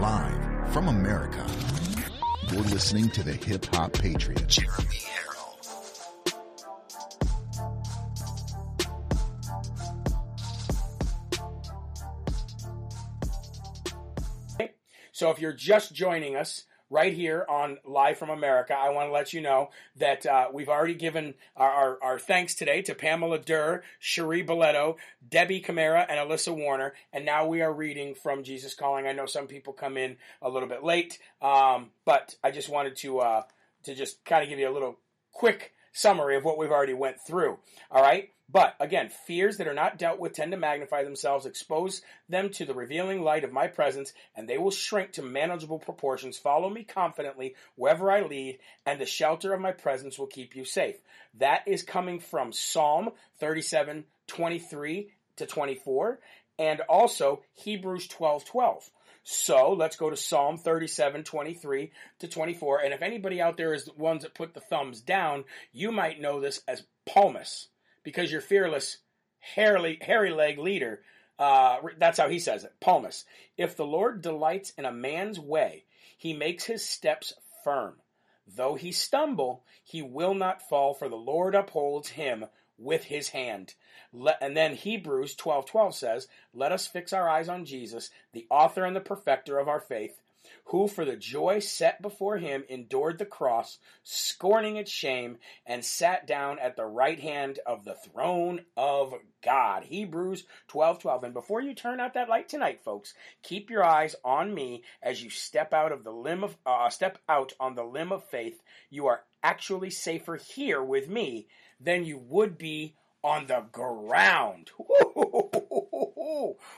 Live from America. You're listening to the Hip Hop Patriot, Jeremy Herrell. So if you're just joining us, right here on Live from America, I want to let you know that uh, we've already given our, our, our, thanks today to Pamela Durr, Cherie Boletto, Debbie Camara, and Alyssa Warner. And now we are reading from Jesus Calling. I know some people come in a little bit late, um, but I just wanted to uh, to just kind of give you a little quick summary of what we've already went through. All right. But again, fears that are not dealt with tend to magnify themselves, expose them to the revealing light of my presence, and they will shrink to manageable proportions. Follow me confidently wherever I lead, and the shelter of my presence will keep you safe. That is coming from Psalm 37, 23 to 24, and also Hebrews 12, 12. So let's go to Psalm 37, 23 to 24. And if anybody out there is the ones that put the thumbs down, you might know this as Palmas because you're fearless, hairy, hairy leg leader. Uh, that's how he says it. Palmas. If the Lord delights in a man's way, he makes his steps firm. Though he stumble, he will not fall, for the Lord upholds him with his hand. and then Hebrews 12:12 says, "Let us fix our eyes on Jesus, the author and the perfecter of our faith, who for the joy set before him endured the cross, scorning its shame, and sat down at the right hand of the throne of God. Hebrews 12 12. And before you turn out that light tonight, folks, keep your eyes on me as you step out of the limb of uh, step out on the limb of faith. You are actually safer here with me than you would be on the ground.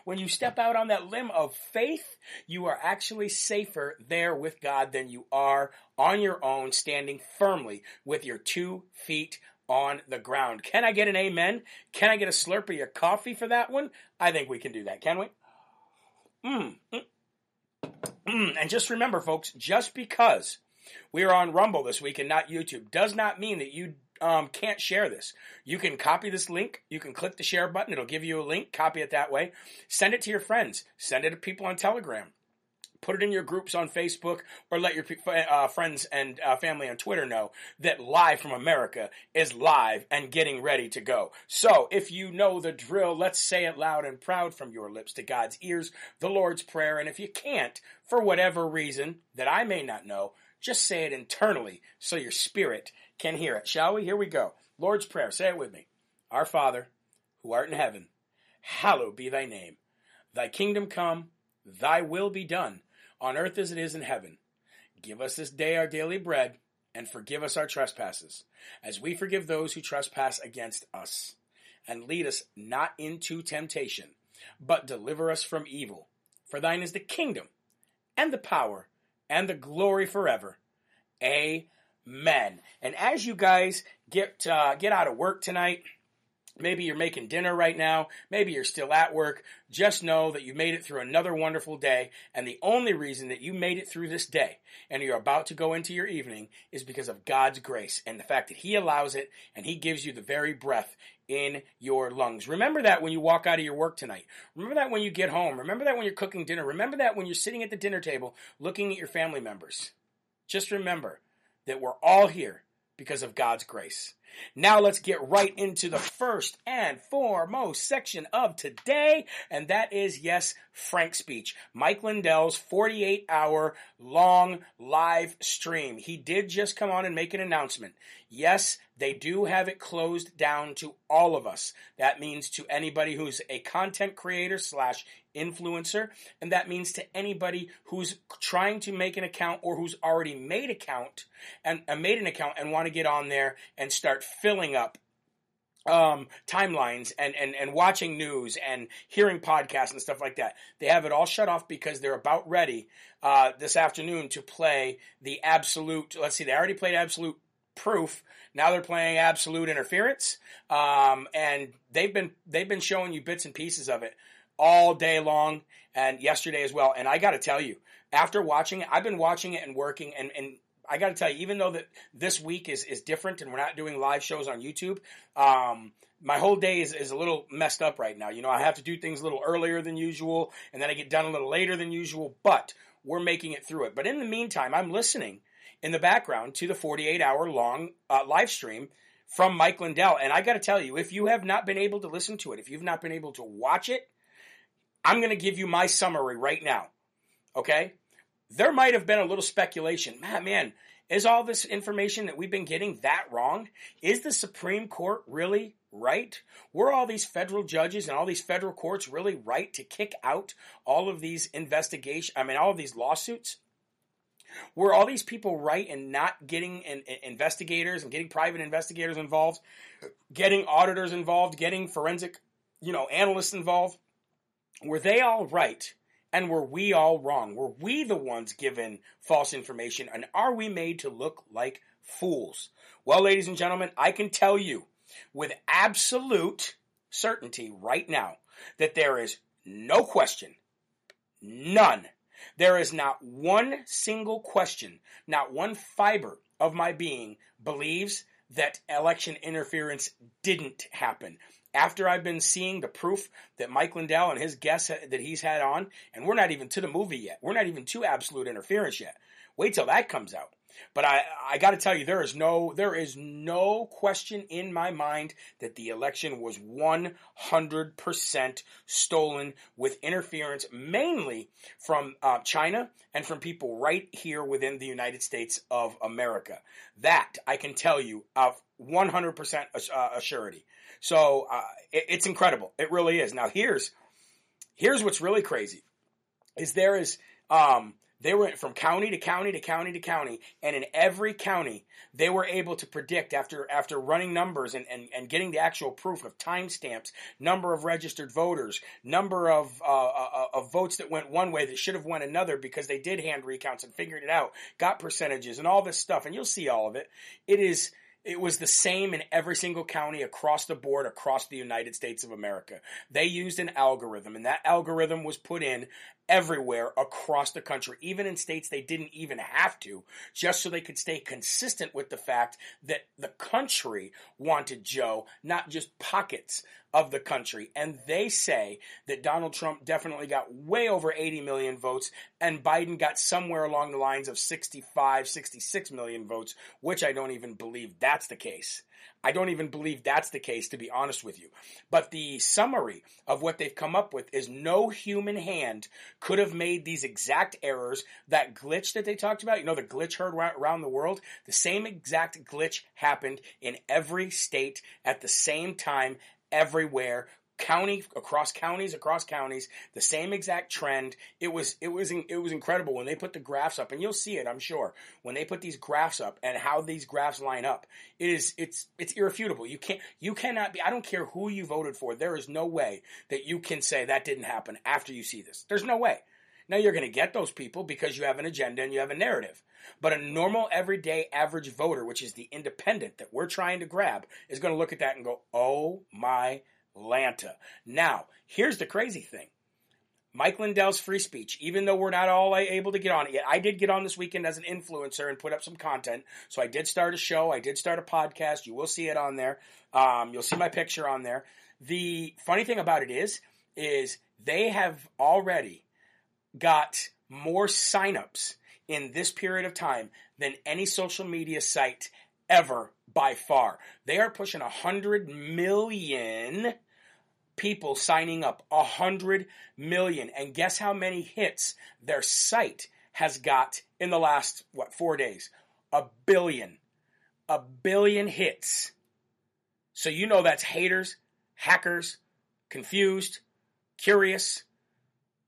When you step out on that limb of faith, you are actually safer there with God than you are on your own, standing firmly with your two feet on the ground. Can I get an amen? Can I get a slurp of your coffee for that one? I think we can do that, can we? Mmm. Mm, mm. And just remember, folks, just because we are on Rumble this week and not YouTube does not mean that you um, can't share this. You can copy this link. You can click the share button. It'll give you a link. Copy it that way. Send it to your friends. Send it to people on Telegram. Put it in your groups on Facebook or let your uh, friends and uh, family on Twitter know that Live from America is live and getting ready to go. So, if you know the drill, let's say it loud and proud from your lips to God's ears, the Lord's Prayer. And if you can't, for whatever reason that I may not know, just say it internally so your spirit can hear it. Shall we? Here we go. Lord's Prayer. Say it with me. Our Father, who art in heaven, hallowed be thy name. Thy kingdom come, thy will be done, on earth as it is in heaven. Give us this day our daily bread, and forgive us our trespasses, as we forgive those who trespass against us. And lead us not into temptation, but deliver us from evil. For thine is the kingdom, and the power, and the glory forever. Amen. Men. And as you guys get uh, get out of work tonight, maybe you're making dinner right now, maybe you're still at work, just know that you made it through another wonderful day. And the only reason that you made it through this day and you're about to go into your evening is because of God's grace and the fact that He allows it and He gives you the very breath in your lungs. Remember that when you walk out of your work tonight. Remember that when you get home. Remember that when you're cooking dinner. Remember that when you're sitting at the dinner table looking at your family members. Just remember that we're all here because of God's grace. Now let's get right into the first and foremost section of today, and that is, yes, Frank's speech. Mike Lindell's 48 hour long live stream. He did just come on and make an announcement. Yes, they do have it closed down to all of us. That means to anybody who's a content creator slash influencer, and that means to anybody who's trying to make an account or who's already made account and uh, made an account and want to get on there and start filling up um, timelines and, and, and watching news and hearing podcasts and stuff like that. They have it all shut off because they're about ready uh, this afternoon to play the absolute. Let's see, they already played absolute proof. Now they're playing absolute interference, um, and they've been they've been showing you bits and pieces of it all day long and yesterday as well. And I got to tell you, after watching it, I've been watching it and working, and, and I got to tell you, even though that this week is, is different and we're not doing live shows on YouTube, um, my whole day is, is a little messed up right now. You know, I have to do things a little earlier than usual, and then I get done a little later than usual. But we're making it through it. But in the meantime, I'm listening in the background to the 48 hour long uh, live stream from Mike Lindell. And I got to tell you, if you have not been able to listen to it, if you've not been able to watch it, I'm going to give you my summary right now. Okay? There might have been a little speculation. Man, man, is all this information that we've been getting that wrong? Is the Supreme Court really right? Were all these federal judges and all these federal courts really right to kick out all of these investigations? I mean, all of these lawsuits? Were all these people right in not getting in, in investigators and getting private investigators involved, getting auditors involved, getting forensic, you know, analysts involved? Were they all right? And were we all wrong? Were we the ones given false information? And are we made to look like fools? Well, ladies and gentlemen, I can tell you with absolute certainty right now that there is no question, none there is not one single question, not one fiber of my being believes that election interference didn't happen. After I've been seeing the proof that Mike Lindell and his guests that he's had on, and we're not even to the movie yet. We're not even to absolute interference yet. Wait till that comes out. But I, I got to tell you, there is no, there is no question in my mind that the election was 100% stolen with interference, mainly from uh, China and from people right here within the United States of America. That I can tell you of 100% uh, assurity. So uh, it, it's incredible. It really is. Now here's, here's what's really crazy, is there is. Um, they went from county to county to county to county, and in every county, they were able to predict after after running numbers and, and, and getting the actual proof of timestamps, number of registered voters, number of uh, uh, of votes that went one way that should have went another because they did hand recounts and figured it out, got percentages and all this stuff, and you'll see all of it. It is it was the same in every single county across the board across the United States of America. They used an algorithm, and that algorithm was put in everywhere across the country, even in states they didn't even have to, just so they could stay consistent with the fact that the country wanted Joe, not just pockets of the country. And they say that Donald Trump definitely got way over 80 million votes and Biden got somewhere along the lines of 65, 66 million votes, which I don't even believe that's the case. I don't even believe that's the case, to be honest with you. But the summary of what they've come up with is no human hand could have made these exact errors. That glitch that they talked about, you know, the glitch heard around the world, the same exact glitch happened in every state at the same time everywhere county across counties across counties the same exact trend. It was it was it was incredible when they put the graphs up and you'll see it i'm sure when they put these graphs up and how these graphs line up. It is it's it's irrefutable. You can't you cannot be i don't care who you voted for there is no way that you can say that didn't happen after you see this. There's no way. Now you're going to get those people because you have an agenda and you have a narrative. But a normal, everyday, average voter, which is the independent that we're trying to grab, is going to look at that and go, oh my Lanta. Now, here's the crazy thing. Mike Lindell's free speech, even though we're not all able to get on it yet, I did get on this weekend as an influencer and put up some content. So I did start a show. I did start a podcast. You will see it on there. Um, you'll see my picture on there. The funny thing about it is, is they have already got more signups in this period of time than any social media site ever by far. They are pushing 100 million people signing up. 100 million. And guess how many hits their site has got in the last, what, four days? A billion. A billion hits. So you know that's haters, hackers, confused, curious,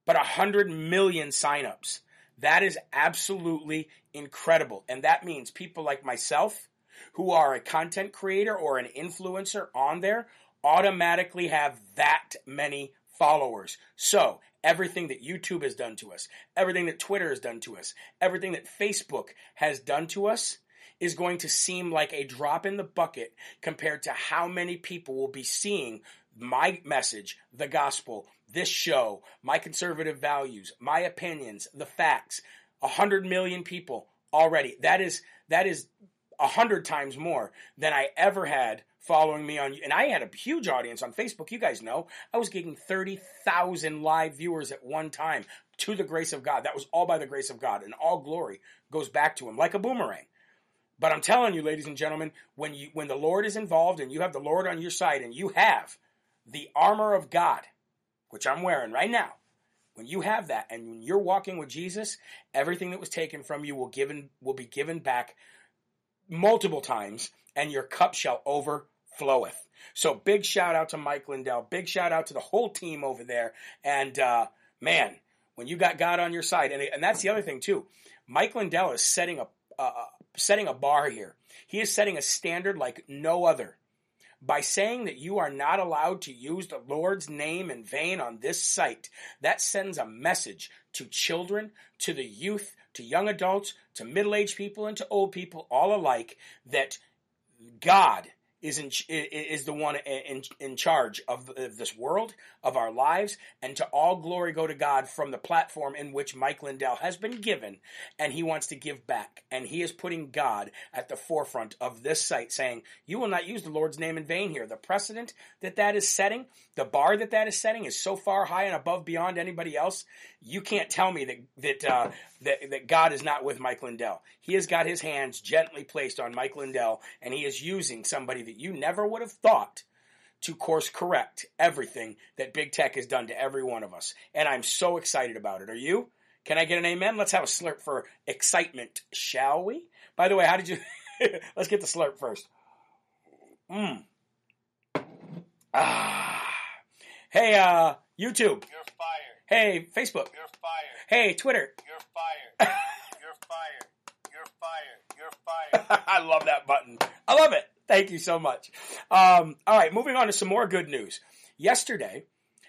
but 100 million signups. That is absolutely incredible. And that means people like myself, who are a content creator or an influencer on there, automatically have that many followers. So, everything that YouTube has done to us, everything that Twitter has done to us, everything that Facebook has done to us is going to seem like a drop in the bucket compared to how many people will be seeing my message, the gospel, this show, my conservative values, my opinions, the facts. A hundred million people already. That is that is a hundred times more than I ever had following me on, and I had a huge audience on Facebook. You guys know I was getting 30,000 live viewers at one time to the grace of God. That was all by the grace of God, and all glory goes back to Him like a boomerang. But I'm telling you, ladies and gentlemen, when you when the Lord is involved and you have the Lord on your side and you have the armor of God, which I'm wearing right now, when you have that and when you're walking with Jesus, everything that was taken from you will given will be given back multiple times, and your cup shall overfloweth. So big shout out to Mike Lindell. Big shout out to the whole team over there. And uh, man, when you got God on your side, and, and that's the other thing too. Mike Lindell is setting a uh, setting a bar here. He is setting a standard like no other by saying that you are not allowed to use the Lord's name in vain on this site. That sends a message to children, to the youth, to young adults, to middle aged people, and to old people all alike that God is in, is the one in, in charge of this world, of our lives, and to all glory go to God from the platform in which Mike Lindell has been given, and he wants to give back. And he is putting God at the forefront of this site, saying, You will not use the Lord's name in vain here. The precedent that that is setting, the bar that that is setting, is so far high and above beyond anybody else. You can't tell me that that uh, that, that God is not with Mike Lindell. He has got his hands gently placed on Mike Lindell, and he is using somebody that you never would have thought to course correct everything that big tech has done to every one of us. And I'm so excited about it. Are you? Can I get an amen? Let's have a slurp for excitement, shall we? By the way, how did you? Let's get the slurp first. Mmm. Ah. Hey, uh, YouTube. You're fired. Hey, Facebook. You're fired. Hey, Twitter. You're fired. You're fired. You're fired. You're fired. I love that button. I love it. Thank you so much. Um, all right, moving on to some more good news. Yesterday,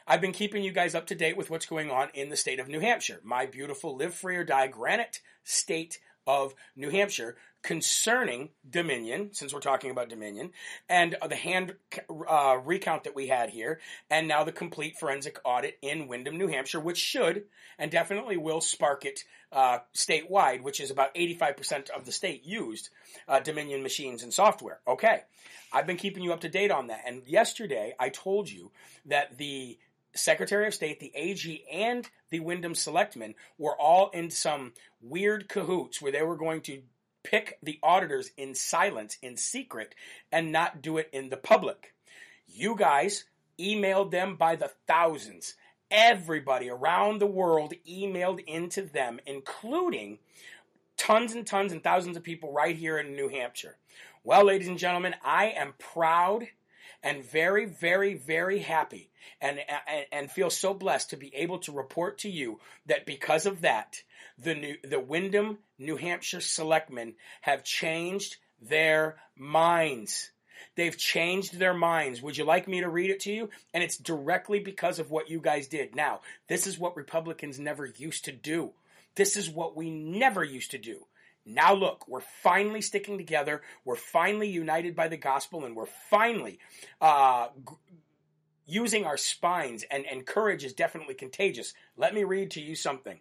I've been keeping you guys up to date with what's going on in the state of New Hampshire, my beautiful live free or die granite state of New Hampshire concerning Dominion, since we're talking about Dominion, and the hand uh, recount that we had here, and now the complete forensic audit in Windham, New Hampshire, which should and definitely will spark it uh, statewide, which is about 85% of the state used uh, Dominion machines and software. Okay, I've been keeping you up to date on that, and yesterday I told you that the Secretary of State, the AG, and the Windham Selectmen were all in some weird cahoots where they were going to pick the auditors in silence, in secret, and not do it in the public. You guys emailed them by the thousands. Everybody around the world emailed into them, including tons and tons and thousands of people right here in New Hampshire. Well, ladies and gentlemen, I am proud and very, very, very happy and, and, and feel so blessed to be able to report to you that because of that, the new, the Windham, New Hampshire selectmen have changed their minds. They've changed their minds. Would you like me to read it to you? And it's directly because of what you guys did. Now, this is what Republicans never used to do. This is what we never used to do. Now look, we're finally sticking together. We're finally united by the gospel, and we're finally uh, g- using our spines. And, and courage is definitely contagious. Let me read to you something.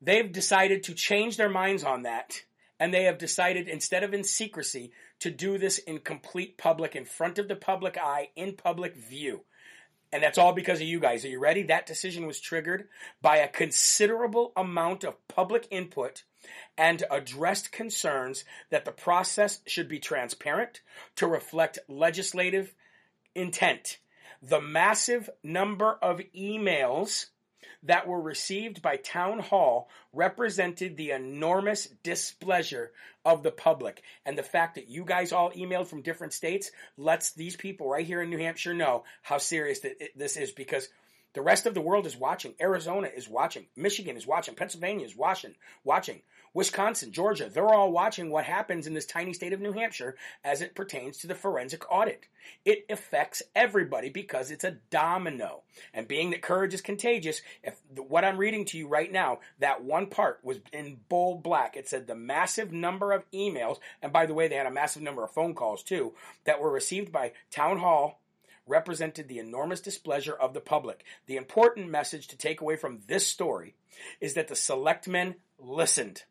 They've decided to change their minds on that, and they have decided instead of in secrecy to do this in complete public, in front of the public eye, in public view. And that's all because of you guys. Are you ready? That decision was triggered by a considerable amount of public input and addressed concerns that the process should be transparent to reflect legislative intent. The massive number of emails that were received by Town Hall represented the enormous displeasure of the public. And the fact that you guys all emailed from different states lets these people right here in New Hampshire know how serious this is because the rest of the world is watching. Arizona is watching. Michigan is watching. Pennsylvania is watching. Watching. Wisconsin, Georgia, they're all watching what happens in this tiny state of New Hampshire as it pertains to the forensic audit. It affects everybody because it's a domino. And being that courage is contagious, if what I'm reading to you right now, that one part was in bold black. It said the massive number of emails, and by the way, they had a massive number of phone calls too, that were received by Town Hall represented the enormous displeasure of the public. The important message to take away from this story is that the selectmen listened.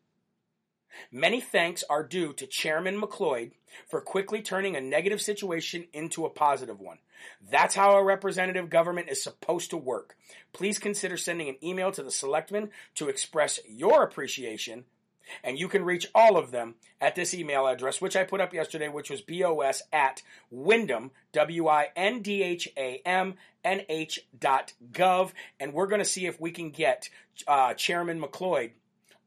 Many thanks are due to Chairman McLeod for quickly turning a negative situation into a positive one. That's how a representative government is supposed to work. Please consider sending an email to the selectmen to express your appreciation and you can reach all of them at this email address, which I put up yesterday, which was bos at Windham, W-I-N-D-H-A-M, N-H dot gov. And we're going to see if we can get uh, Chairman McLeod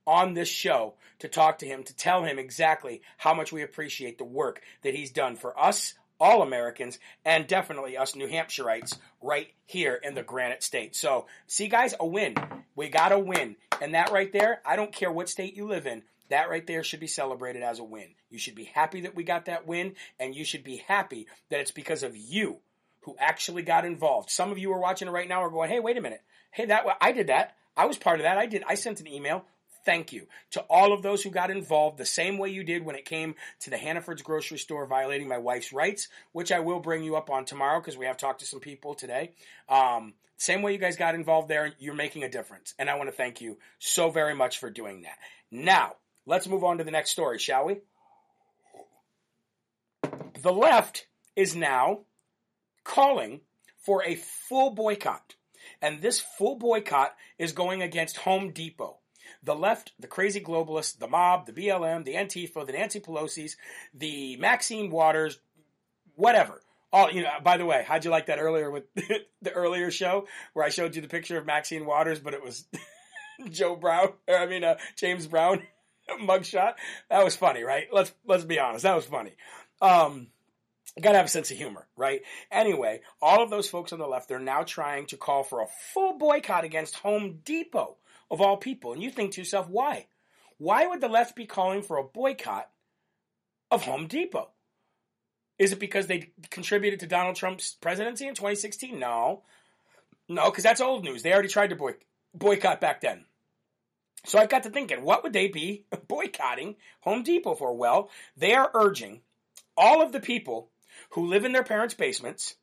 on this show to talk to him, to tell him exactly how much we appreciate the work that he's done for us, all Americans, and definitely us New Hampshireites right here in the Granite State. So, see, guys, a win. We got a win. And that right there, I don't care what state you live in, that right there should be celebrated as a win. You should be happy that we got that win, and you should be happy that it's because of you who actually got involved. Some of you are watching it right now are going, hey, wait a minute. Hey, that I did that. I was part of that. I did. I sent an email thank you to all of those who got involved the same way you did when it came to the Hannaford's grocery store violating my wife's rights, which I will bring you up on tomorrow because we have talked to some people today. Um, same way you guys got involved there, you're making a difference. And I want to thank you so very much for doing that. Now, let's move on to the next story, shall we? The left is now calling for a full boycott. And this full boycott is going against Home Depot the left, the crazy globalists, the mob, the BLM, the Antifa, the Nancy Pelosi's, the Maxine Waters, whatever. All you know. By the way, how'd you like that earlier with the earlier show where I showed you the picture of Maxine Waters, but it was Joe Brown, or I mean uh, James Brown mugshot? That was funny, right? Let's let's be honest, that was funny. Um, gotta have a sense of humor, right? Anyway, all of those folks on the left, they're now trying to call for a full boycott against Home Depot of all people. And you think to yourself, why? Why would the left be calling for a boycott of Home Depot? Is it because they contributed to Donald Trump's presidency in 2016? No. No, because that's old news. They already tried to boy- boycott back then. So I've got to thinking, what would they be boycotting Home Depot for? Well, they are urging all of the people who live in their parents' basements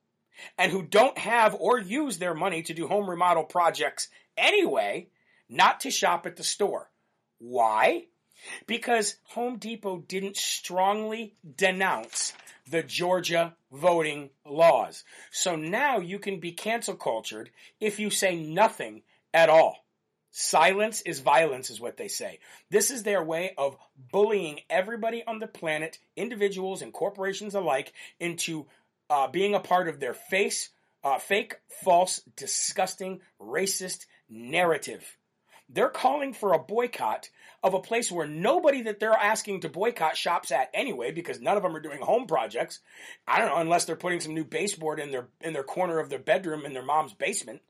and who don't have or use their money to do home remodel projects anyway not to shop at the store. Why? Because Home Depot didn't strongly denounce the Georgia voting laws. So now you can be cancel cultured if you say nothing at all. Silence is violence, is what they say. This is their way of bullying everybody on the planet, individuals and corporations alike, into uh, being a part of their face, uh, fake, false, disgusting, racist narrative. They're calling for a boycott of a place where nobody that they're asking to boycott shops at anyway, because none of them are doing home projects. I don't know, unless they're putting some new baseboard in their in their corner of their bedroom in their mom's basement.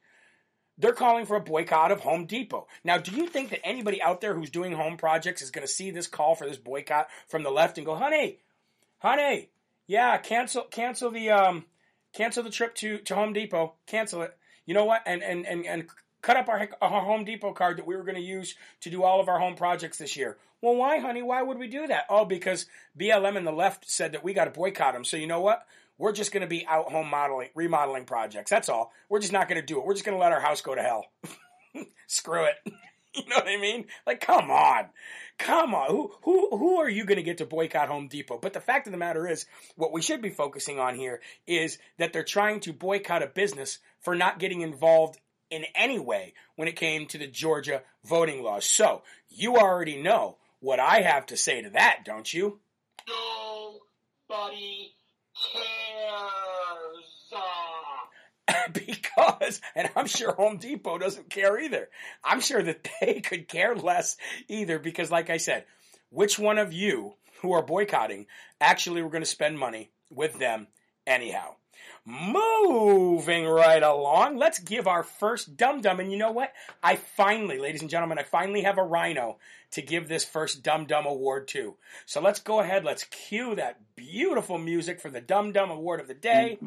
They're calling for a boycott of Home Depot. Now, do you think that anybody out there who's doing home projects is going to see this call for this boycott from the left and go, "Honey, honey, yeah, cancel cancel the um cancel the trip to to Home Depot, cancel it." You know what? And and and and cut up our, our Home Depot card that we were going to use to do all of our home projects this year. Well, why, honey? Why would we do that? Oh, because BLM and the left said that we got to boycott them. So you know what? We're just going to be out home modeling, remodeling projects. That's all. We're just not going to do it. We're just going to let our house go to hell. Screw it. you know what I mean? Like, come on. Come on. Who, who, who are you going to get to boycott Home Depot? But the fact of the matter is, what we should be focusing on here is that they're trying to boycott a business for not getting involved in any way when it came to the Georgia voting laws. So, you already know what I have to say to that, don't you? Nobody cares. because, and I'm sure Home Depot doesn't care either. I'm sure that they could care less either because, like I said, which one of you who are boycotting actually were going to spend money with them anyhow? Moving right along, let's give our first dum dum. And you know what? I finally, ladies and gentlemen, I finally have a rhino to give this first dum dum award to. So let's go ahead, let's cue that beautiful music for the dum dum award of the day.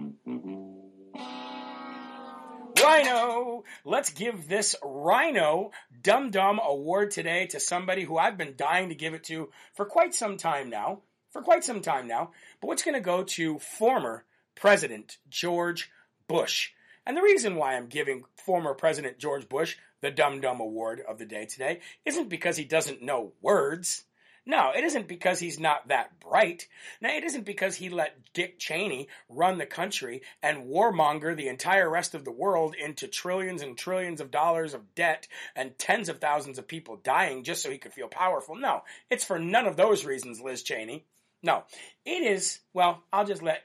Rhino! Let's give this Rhino Dum Dum Award today to somebody who I've been dying to give it to for quite some time now. For quite some time now. But what's going to go to former President George Bush. And the reason why I'm giving former President George Bush the Dum Dum Award of the day today isn't because he doesn't know words. No, it isn't because he's not that bright. No, it isn't because he let Dick Cheney run the country and warmonger the entire rest of the world into trillions and trillions of dollars of debt and tens of thousands of people dying just so he could feel powerful. No, it's for none of those reasons, Liz Cheney. No, it is, well, I'll just let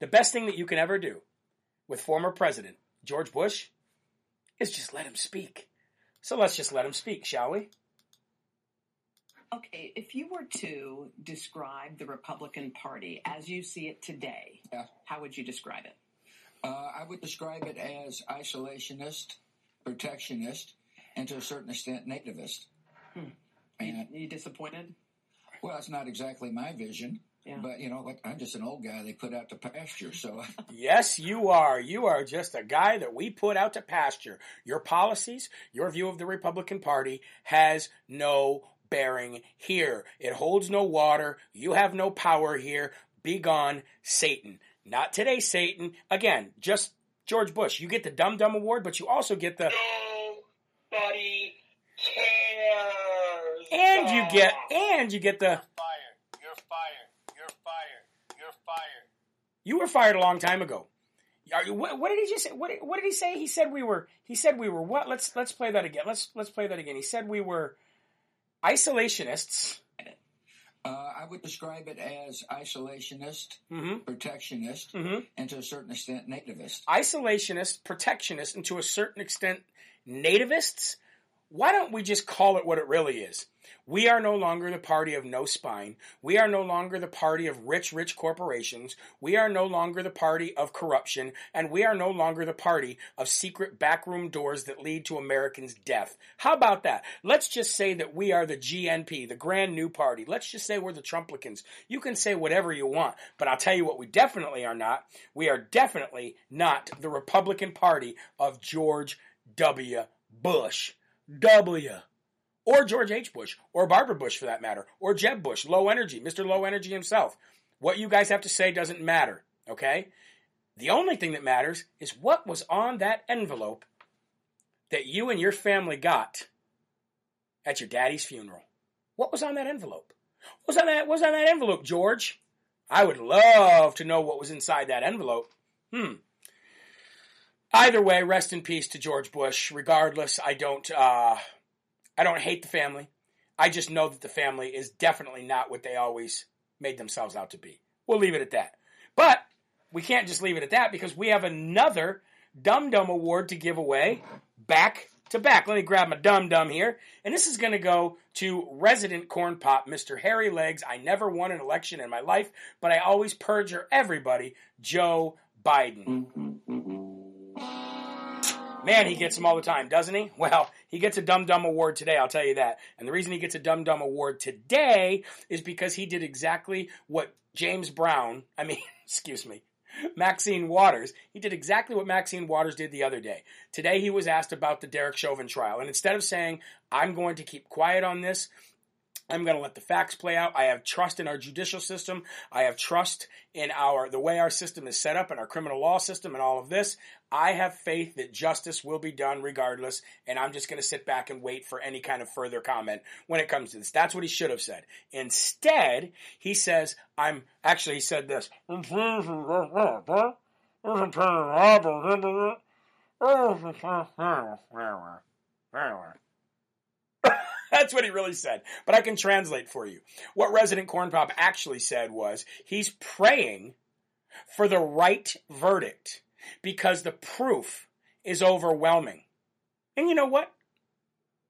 the best thing that you can ever do with former President George Bush is just let him speak. So let's just let him speak, shall we? Okay, if you were to describe the Republican Party as you see it today, Yeah. how would you describe it? Uh, I would describe it as isolationist, protectionist, and to a certain extent nativist. You, And you disappointed? well, it's not exactly my vision, Yeah. but you know what? I'm just an old guy they put out to pasture. So Yes, you are. You are just a guy that we put out to pasture. Your policies, your view of the Republican Party has no bearing here. It holds no water. You have no power here. Be gone, Satan. Not today, Satan. Again, just George Bush. You get the Dumb Dumb Award, but you also get the. Nobody cares. And you get. And you get the. Fired. You're fired. You're fired. You're fired. You were fired a long time ago. You, what, what did he just say? What, what did he say? He said we were. He said we were what? Let's let's play that again. Let's let's play that again. He said we were isolationists. uh, I would describe it as isolationist, hmm protectionist, hmm and to a certain extent nativist. Isolationist, protectionist, and to a certain extent nativists. Why don't we just call it what it really is? We are no longer the party of no spine. We are no longer the party of rich, rich corporations. We are no longer the party of corruption. And we are no longer the party of secret backroom doors that lead to Americans' death. How about that? Let's just say that we are the GNP, the grand new party. Let's just say we're the Trumplicans. You can say whatever you want, but I'll tell you what we definitely are not. We are definitely not the Republican Party of George W. Bush. W or George H. Bush, or Barbara Bush for that matter, or Jeb Bush, low energy, Mr. Low Energy himself. What you guys have to say doesn't matter, okay? The only thing that matters is what was on that envelope that you and your family got at your daddy's funeral. What was on that envelope? What was on that, what was on that envelope, George? I would love to know what was inside that envelope. Hmm. Either way, rest in peace to George Bush. Regardless, I don't uh, I don't hate the family. I just know that the family is definitely not what they always made themselves out to be. We'll leave it at that. But we can't just leave it at that because we have another Dum Dum Award to give away back to back. Let me grab my Dum Dum here. And this is going to go to resident corn pop, Mr. Harry Legs. I never won an election in my life, but I always perjure everybody, Joe Biden. Man, he gets them all the time, doesn't he? Well, he gets a Dum Dum Award today, I'll tell you that. And the reason he gets a Dum Dum Award today is because he did exactly what James Brown, I mean, excuse me, Maxine Waters, he did exactly what Maxine Waters did the other day. Today he was asked about the Derek Chauvin trial. And instead of saying, I'm going to keep quiet on this, I'm going to let the facts play out. I have trust in our judicial system. I have trust in our the way our system is set up and our criminal law system and all of this. I have faith that justice will be done regardless, and I'm just going to sit back and wait for any kind of further comment when it comes to this. That's what he should have said. Instead, he says, "I'm actually he said this." That's what he really said. But I can translate for you. What Resident Corn Pop actually said was he's praying for the right verdict because the proof is overwhelming. And you know what?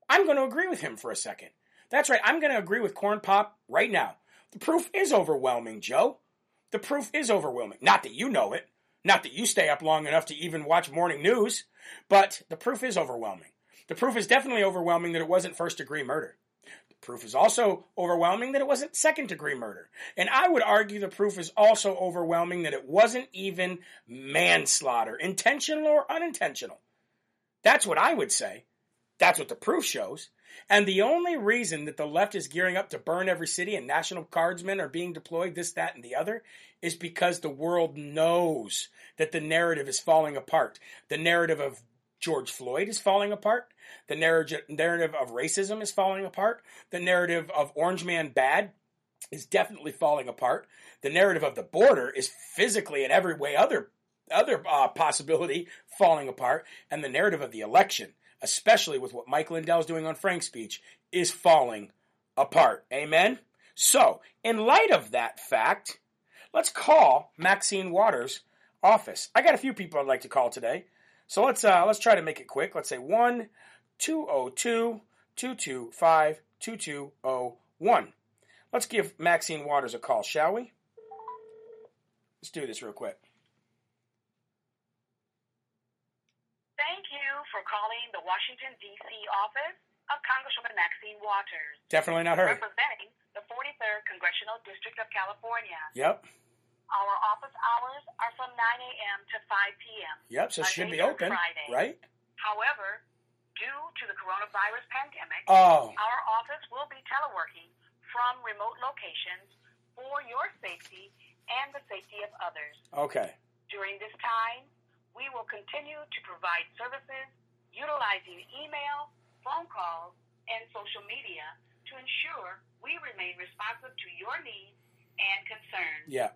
I'm going to agree with him for a second. That's right. I'm going to agree with Corn Pop right now. The proof is overwhelming, Joe. The proof is overwhelming. Not that you know it. Not that you stay up long enough to even watch morning news. But the proof is overwhelming. The proof is definitely overwhelming that it wasn't first degree murder. The proof is also overwhelming that it wasn't second degree murder. And I would argue the proof is also overwhelming that it wasn't even manslaughter, intentional or unintentional. That's what I would say. That's what the proof shows. And the only reason that the left is gearing up to burn every city and National Guardsmen are being deployed, this, that, and the other, is because the world knows that the narrative is falling apart. The narrative of George Floyd is falling apart. The narrative of racism is falling apart. The narrative of Orange Man bad is definitely falling apart. The narrative of the border is physically and every way other other uh, possibility falling apart, and the narrative of the election, especially with what Mike Lindell's doing on Frank's speech, is falling apart. Amen. So, in light of that fact, let's call Maxine Waters' office. I got a few people I'd like to call today, so let's uh, let's try to make it quick. Let's say one two zero two two two five two two zero one. Let's give Maxine Waters a call, shall we? Let's do this real quick. Thank you for calling the Washington, D.C. office of Congresswoman Maxine Waters, Definitely not her. representing the 43rd Congressional District of California. Yep. Our office hours are from 9 a.m. to 5 p.m. Yep. So it should be open, Friday. right? However, due to the coronavirus pandemic, Oh, our office will be teleworking from remote locations for your safety and the safety of others. okay. During this time, we will continue to provide services utilizing email, phone calls, and social media to ensure we remain responsive to your needs and concerns. Yeah.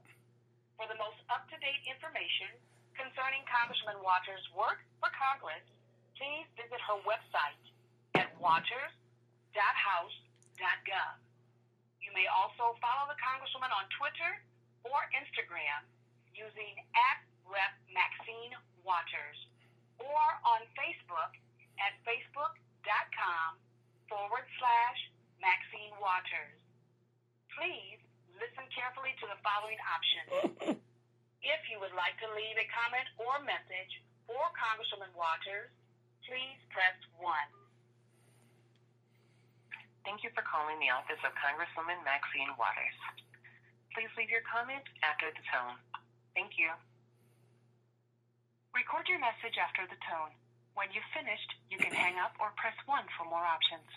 For the most up-to-date information concerning Congressman Waters' work for Congress, please visit her website at waters.house.gov. You may also follow the Congresswoman on Twitter or Instagram using at Rep Maxine or on Facebook at facebook.com forward slash Maxine. Please listen carefully to the following options. If you would like to leave a comment or message for Congresswoman Waters, please press 1. Thank you for calling the office of Congresswoman Maxine Waters. Please leave your comment after the tone. Thank you. Record your message after the tone. When you've finished, you can hang up or press 1 for more options.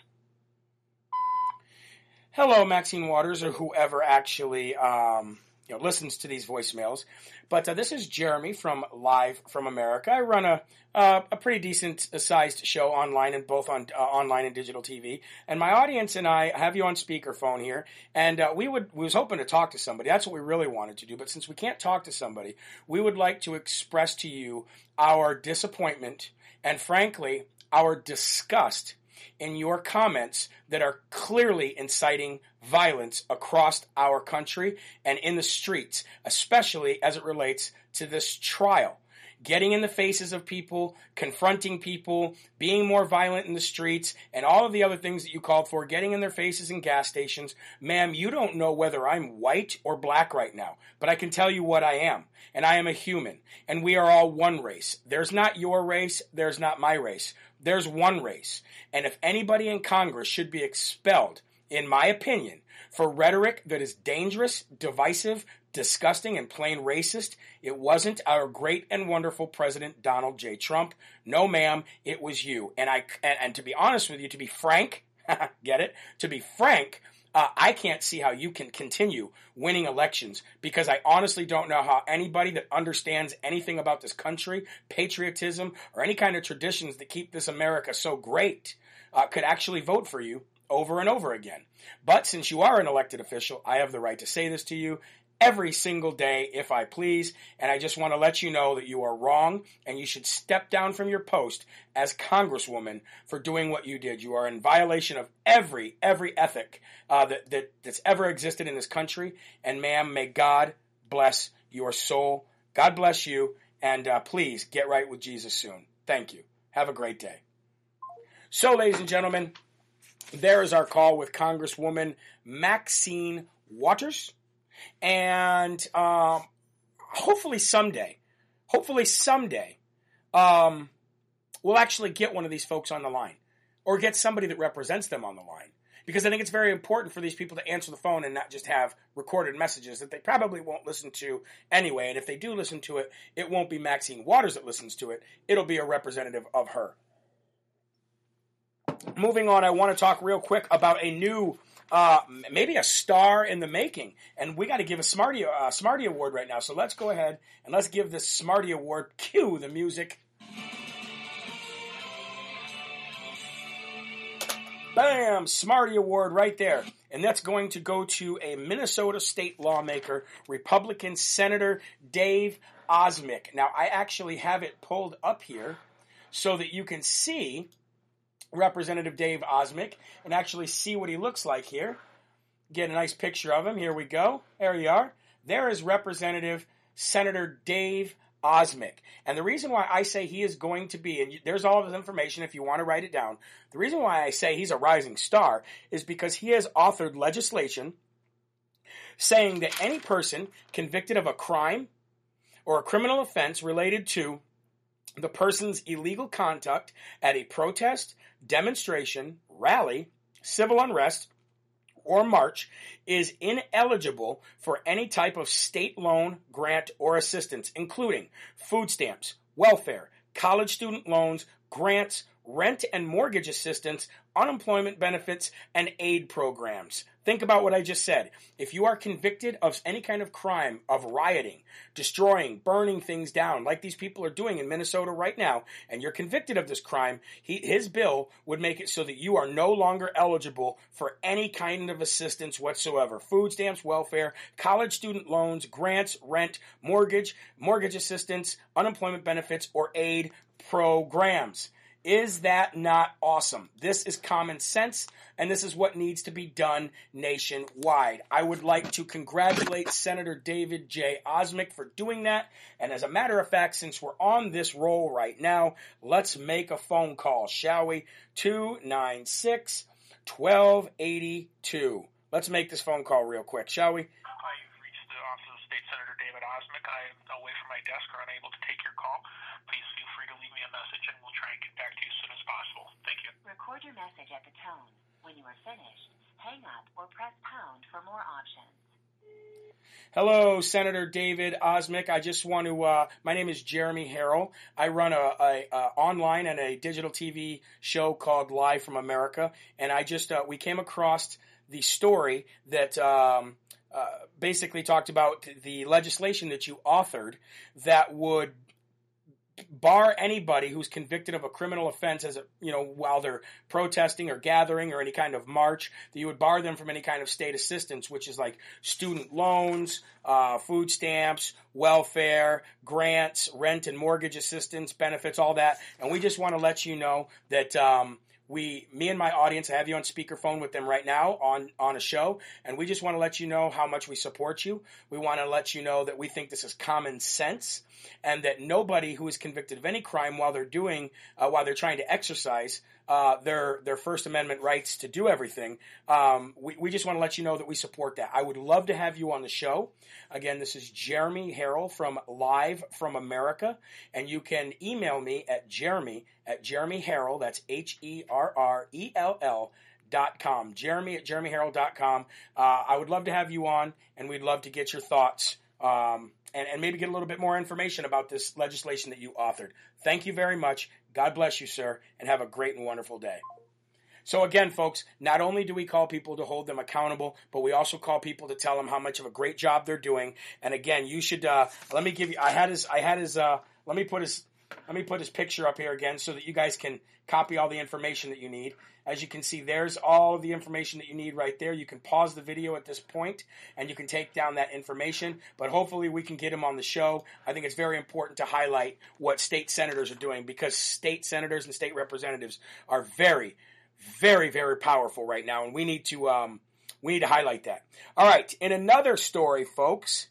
Hello, Maxine Waters, or whoever actually um, you know listens to these voicemails. But uh, this is Jeremy from Live from America. I run a uh, a pretty decent sized show online and both on uh, online and digital TV. And my audience and I have you on speakerphone here, and uh, we would we was hoping to talk to somebody. That's what we really wanted to do. But since we can't talk to somebody, we would like to express to you our disappointment and, frankly, our disgust in your comments that are clearly inciting violence across our country and in the streets, especially as it relates to this trial. Getting in the faces of people, confronting people, being more violent in the streets, and all of the other things that you called for, getting in their faces in gas stations. Ma'am, you don't know whether I'm white or black right now, but I can tell you what I am. And I am a human. And we are all one race. There's not your race, there's not my race. There's one race. And if anybody in Congress should be expelled, in my opinion, for rhetoric that is dangerous, divisive, disgusting, and plain racist, it wasn't our great and wonderful President Donald J. Trump. No, ma'am, it was you. And I and, and to be honest with you, to be frank, get it? To be frank, uh, I can't see how you can continue winning elections because I honestly don't know how anybody that understands anything about this country, patriotism, or any kind of traditions that keep this America so great uh, could actually vote for you over and over again. But since you are an elected official, I have the right to say this to you every single day if I please. And I just want to let you know that you are wrong and you should step down from your post as Congresswoman for doing what you did. You are in violation of every, every ethic uh, that, that, that's ever existed in this country. And ma'am, may God bless your soul. God bless you. And uh, please get right with Jesus soon. Thank you. Have a great day. So, ladies and gentlemen, there is our call with Congresswoman Maxine Waters. And um, hopefully someday, hopefully someday, um, we'll actually get one of these folks on the line or get somebody that represents them on the line. Because I think it's very important for these people to answer the phone and not just have recorded messages that they probably won't listen to anyway. And if they do listen to it, it won't be Maxine Waters that listens to it, it'll be a representative of her. Moving on, I want to talk real quick about a new uh, maybe a star in the making. And we got to give a Smarty uh, Smarty Award right now. So let's go ahead and let's give this Smarty Award. Cue the music. Bam! Smarty Award right there. And that's going to go to a Minnesota state lawmaker, Republican Senator Dave Osmek. Now, I actually have it pulled up here so that you can see Representative Dave Osmek and actually see what he looks like here. Get a nice picture of him. Here we go. There you are. There is Representative Senator Dave Osmek. And the reason why I say he is going to be, and there's all of his information if you want to write it down. The reason why I say he's a rising star is because he has authored legislation saying that any person convicted of a crime or a criminal offense related to the person's illegal conduct at a protest, demonstration, rally, civil unrest, or march is ineligible for any type of state loan, grant, or assistance, including food stamps, welfare, college student loans, grants, rent and mortgage assistance, unemployment benefits, and aid programs. Think about what I just said. If you are convicted of any kind of crime, of rioting, destroying, burning things down, like these people are doing in Minnesota right now, and you're convicted of this crime, he, his bill would make it so that you are no longer eligible for any kind of assistance whatsoever. Food stamps, welfare, college student loans, grants, rent, mortgage, mortgage assistance, unemployment benefits, or aid programs. Is that not awesome? This is common sense, and this is what needs to be done nationwide. I would like to congratulate Senator David J. Osmek for doing that. And as a matter of fact, since we're on this roll right now, let's make a phone call, shall we? 296 1282. Let's make this phone call real quick, shall we? Hi, you've reached the office of State Senator David I am away from my desk or unable to take your call. Please feel free to leave me a message and we'll try and get back to you as soon as possible. Thank you. Record your message at the tone. When you are finished, hang up or press pound for more options. Hello, Senator David Osmek. I just want to. Uh, my name is Jeremy Herrell. I run a, a, a, online and a digital TV show called Live from America, and I just uh, we came across the story that um, uh, basically talked about the legislation that you authored that would bar anybody who's convicted of a criminal offense as a you know while they're protesting or gathering or any kind of march that you would bar them from any kind of state assistance which is like student loans uh, food stamps welfare grants rent and mortgage assistance benefits all that. And we just want to let you know that um, we me and my audience I have you on speakerphone with them right now on on a show and we just want to let you know how much we support you. We want to let you know that we think this is common sense and that nobody who is convicted of any crime while they're doing uh, while they're trying to exercise uh, their their First Amendment rights to do everything. Um, we, we just want to let you know that we support that. I would love to have you on the show. Again, this is Jeremy Herrell from Live from America, and you can email me at Jeremy at Jeremy Herrell. That's H E R R E L L dot com. Jeremy at jeremyherrell.com. Uh, I would love to have you on, and we'd love to get your thoughts. Um, and, and maybe get a little bit more information about this legislation that you authored. Thank you very much. God bless you, sir, and have a great and wonderful day. So again, folks, not only do we call people to hold them accountable, but we also call people to tell them how much of a great job they're doing. And again, you should uh, let me give you. I had his. I had his. Uh, let me put his. Let me put his picture up here again so that you guys can copy all the information that you need. As you can see, there's all of the information that you need right there. You can pause the video at this point and you can take down that information, but hopefully we can get him on the show. I think it's very important to highlight what state senators are doing because state senators and state representatives are very, very, very powerful right now, and we need to um, we need to highlight that. All right, in another story, folks.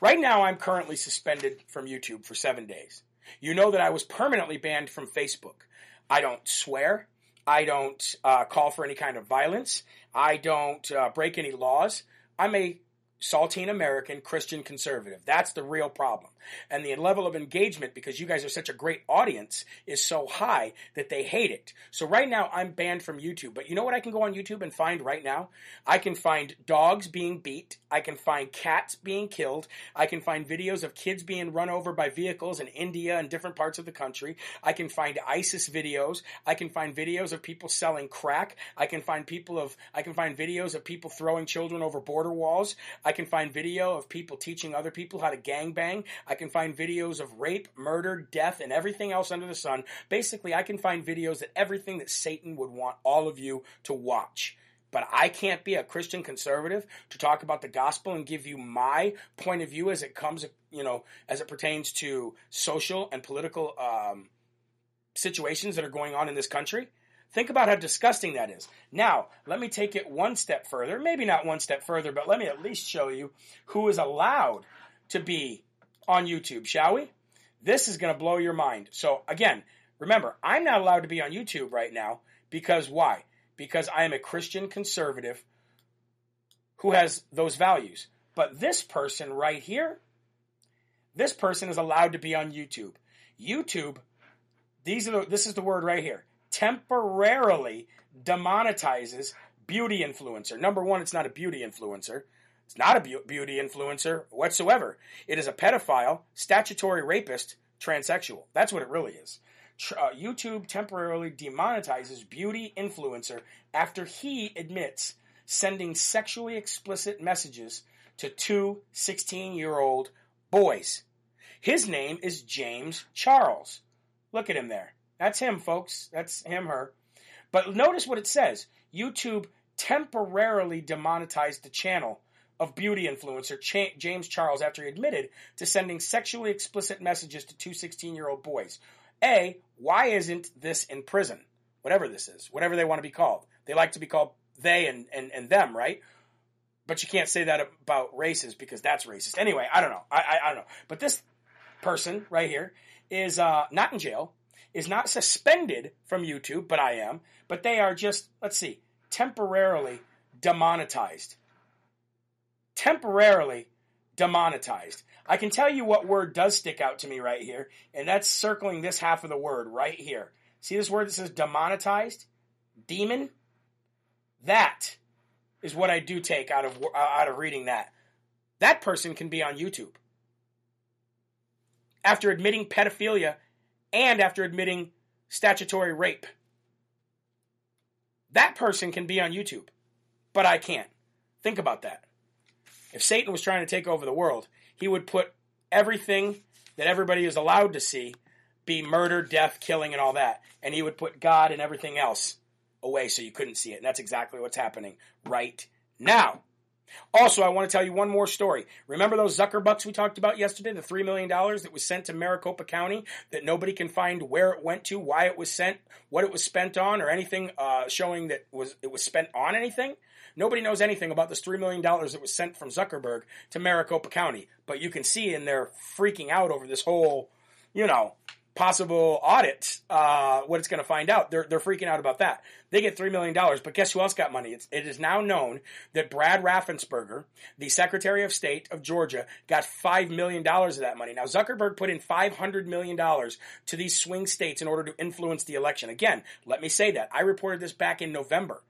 Right now, I'm currently suspended from YouTube for seven days. You know that I was permanently banned from Facebook. I don't swear. I don't uh, call for any kind of violence. I don't uh, break any laws. I'm a saltine American Christian conservative. That's the real problem. And the level of engagement, because you guys are such a great audience, is so high that they hate it. So right now I'm banned from YouTube. But you know what I can go on YouTube and find right now? I can find dogs being beat. I can find cats being killed. I can find videos of kids being run over by vehicles in India and different parts of the country. I can find ISIS videos. I can find videos of people selling crack. I can find people of I can find videos of people throwing children over border walls. I can find video of people teaching other people how to gangbang. I I can find videos of rape, murder, death, and everything else under the sun. Basically, I can find videos that everything that Satan would want all of you to watch. But I can't be a Christian conservative to talk about the gospel and give you my point of view as it comes, you know, as it pertains to social and political um, situations that are going on in this country. Think about how disgusting that is. Now, let me take it one step further. Maybe not one step further, but let me at least show you who is allowed to be on YouTube, shall we? This is going to blow your mind. So, again, remember, I'm not allowed to be on YouTube right now because why? Because I am a Christian conservative who has those values. But this person right here, this person is allowed to be on YouTube. YouTube, these are the, this is the word right here temporarily demonetizes beauty influencer. Number one, it's not a beauty influencer. It's not a beauty influencer whatsoever. It is a pedophile, statutory rapist, transsexual. That's what it really is. Uh, YouTube temporarily demonetizes beauty influencer after he admits sending sexually explicit messages to two 16 year old boys. His name is James Charles. Look at him there. That's him, folks. That's him, her. But notice what it says YouTube temporarily demonetized the channel of beauty influencer Ch- James Charles after he admitted to sending sexually explicit messages to two 16 year old boys. A, why isn't this in prison? Whatever this is, whatever they want to be called. They like to be called they and, and, and them, right? But you can't say that about races because that's racist. Anyway, I don't know. I, I, I don't know. But this person right here is uh, not in jail is not suspended from YouTube, but I am. But they are just, let's see, temporarily demonetized. Temporarily demonetized. I can tell you what word does stick out to me right here, and that's circling this half of the word right here. See this word that says demonetized? Demon? That is what I do take out of out of reading that. That person can be on YouTube. After admitting pedophilia and after admitting statutory rape. That person can be on YouTube, but I can't. Think about that. If Satan was trying to take over the world, he would put everything that everybody is allowed to see be murder, death, killing, and all that. And he would put God and everything else away so you couldn't see it. And that's exactly what's happening right now. Also, I want to tell you one more story. Remember those Zuckerbucks we talked about yesterday, the $3 million that was sent to Maricopa County that nobody can find where it went to, why it was sent, what it was spent on, or anything uh, showing that was it was spent on anything? Nobody knows anything about this $3 million that was sent from Zuckerberg to Maricopa County. But you can see in there freaking out over this whole, you know, possible audit, uh, what it's going to find out. They're, they're freaking out about that. They get $3 million, but guess who else got money? It's, it is now known that Brad Raffensperger, the Secretary of State of Georgia, got $5 million of that money. Now, Zuckerberg put in $500 million to these swing states in order to influence the election. Again, let me say that. I reported this back in November.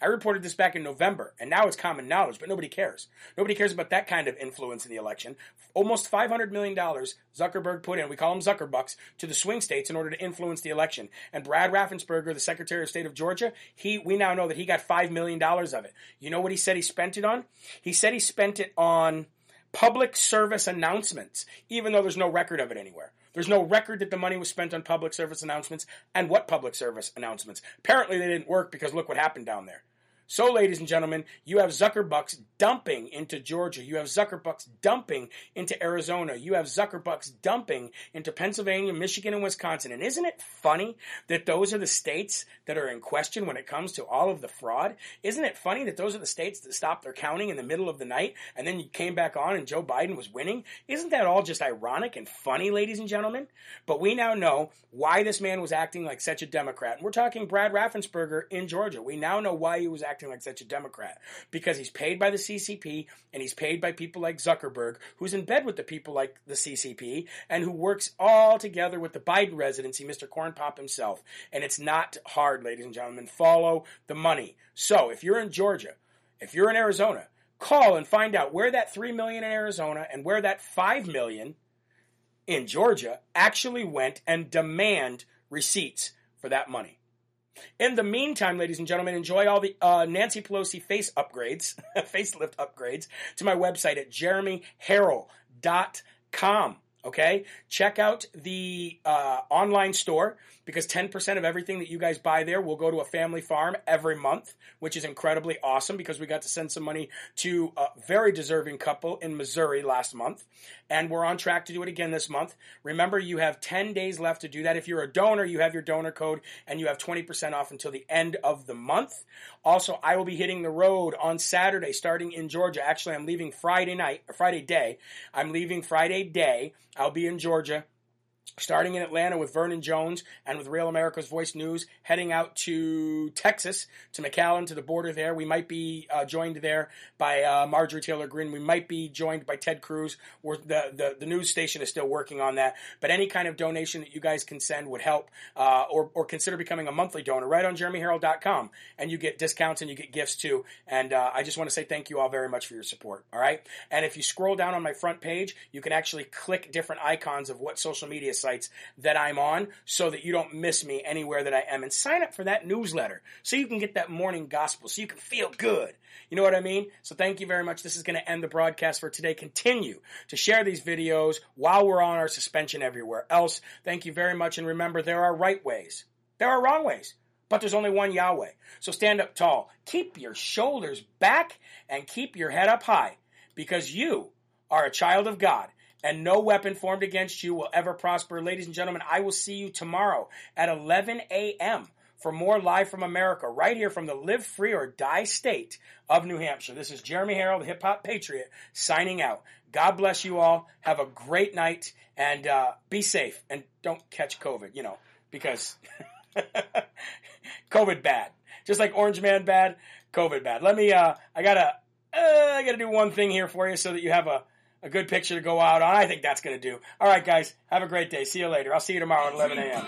I reported this back in November, and now it's common knowledge, but nobody cares. Nobody cares about that kind of influence in the election. Almost $500 million Zuckerberg put in, we call them Zuckerbucks, to the swing states in order to influence the election. And Brad Raffensperger, the Secretary of State of Georgia, he we now know that he got $5 million of it. You know what he said he spent it on? He said he spent it on public service announcements, even though there's no record of it anywhere. There's no record that the money was spent on public service announcements and what public service announcements. Apparently, they didn't work because look what happened down there. So, ladies and gentlemen, you have Zuckerbucks dumping into Georgia. You have Zuckerbucks dumping into Arizona. You have Zuckerbucks dumping into Pennsylvania, Michigan, and Wisconsin. And isn't it funny that those are the states that are in question when it comes to all of the fraud? Isn't it funny that those are the states that stopped their counting in the middle of the night and then you came back on and Joe Biden was winning? Isn't that all just ironic and funny, ladies and gentlemen? But we now know why this man was acting like such a Democrat. And we're talking Brad Raffensperger in Georgia. We now know why he was acting acting like such a Democrat because he's paid by the CCP and he's paid by people like Zuckerberg, who's in bed with the people like the CCP and who works all together with the Biden residency, Mr. Corn Pop himself. And it's not hard, ladies and gentlemen. Follow the money. So if you're in Georgia, if you're in Arizona, call and find out where that 3 million in Arizona and where that 5 million in Georgia actually went and demand receipts for that money. In the meantime, ladies and gentlemen, enjoy all the uh, Nancy Pelosi face upgrades, facelift upgrades to my website at jeremyherrell.com. Okay, check out the uh, online store because 10% of everything that you guys buy there will go to a family farm every month, which is incredibly awesome because we got to send some money to a very deserving couple in Missouri last month. And we're on track to do it again this month. Remember, you have 10 days left to do that. If you're a donor, you have your donor code and you have 20% off until the end of the month. Also, I will be hitting the road on Saturday starting in Georgia. Actually, I'm leaving Friday night, Friday day. I'm leaving Friday day. I'll be in Georgia starting in Atlanta with Vernon Jones and with Real America's Voice News, heading out to Texas, to McAllen, to the border there. We might be uh, joined there by uh, Marjorie Taylor Greene. We might be joined by Ted Cruz. We're, the, the, the news station is still working on that. But any kind of donation that you guys can send would help, uh, or, or consider becoming a monthly donor right on jeremyherrell.com. And you get discounts and you get gifts too. And uh, I just want to say thank you all very much for your support. All right. And if you scroll down on my front page, you can actually click different icons of what social media sites that I'm on so that you don't miss me anywhere that I am. And sign up for that newsletter so you can get that morning gospel, so you can feel good. You know what I mean? So thank you very much. This is going to end the broadcast for today. Continue to share these videos while we're on our suspension everywhere else. Thank you very much. And remember, there are right ways. There are wrong ways. But there's only one Yahweh. So stand up tall. Keep your shoulders back and keep your head up high because you are a child of God and no weapon formed against you will ever prosper. Ladies and gentlemen, I will see you tomorrow at 11 a.m. for more Live from America, right here from the Live Free or Die state of New Hampshire. This is Jeremy Herrell, the Hip Hop Patriot, signing out. God bless you all. Have a great night and uh, be safe and don't catch COVID, you know, because COVID bad. Just like Orange Man bad, COVID bad. Let me, uh, I gotta, uh, I gotta do one thing here for you so that you have a, a good picture to go out on. I think that's going to do. All right, guys. Have a great day. See you later. I'll see you tomorrow at 11 a.m.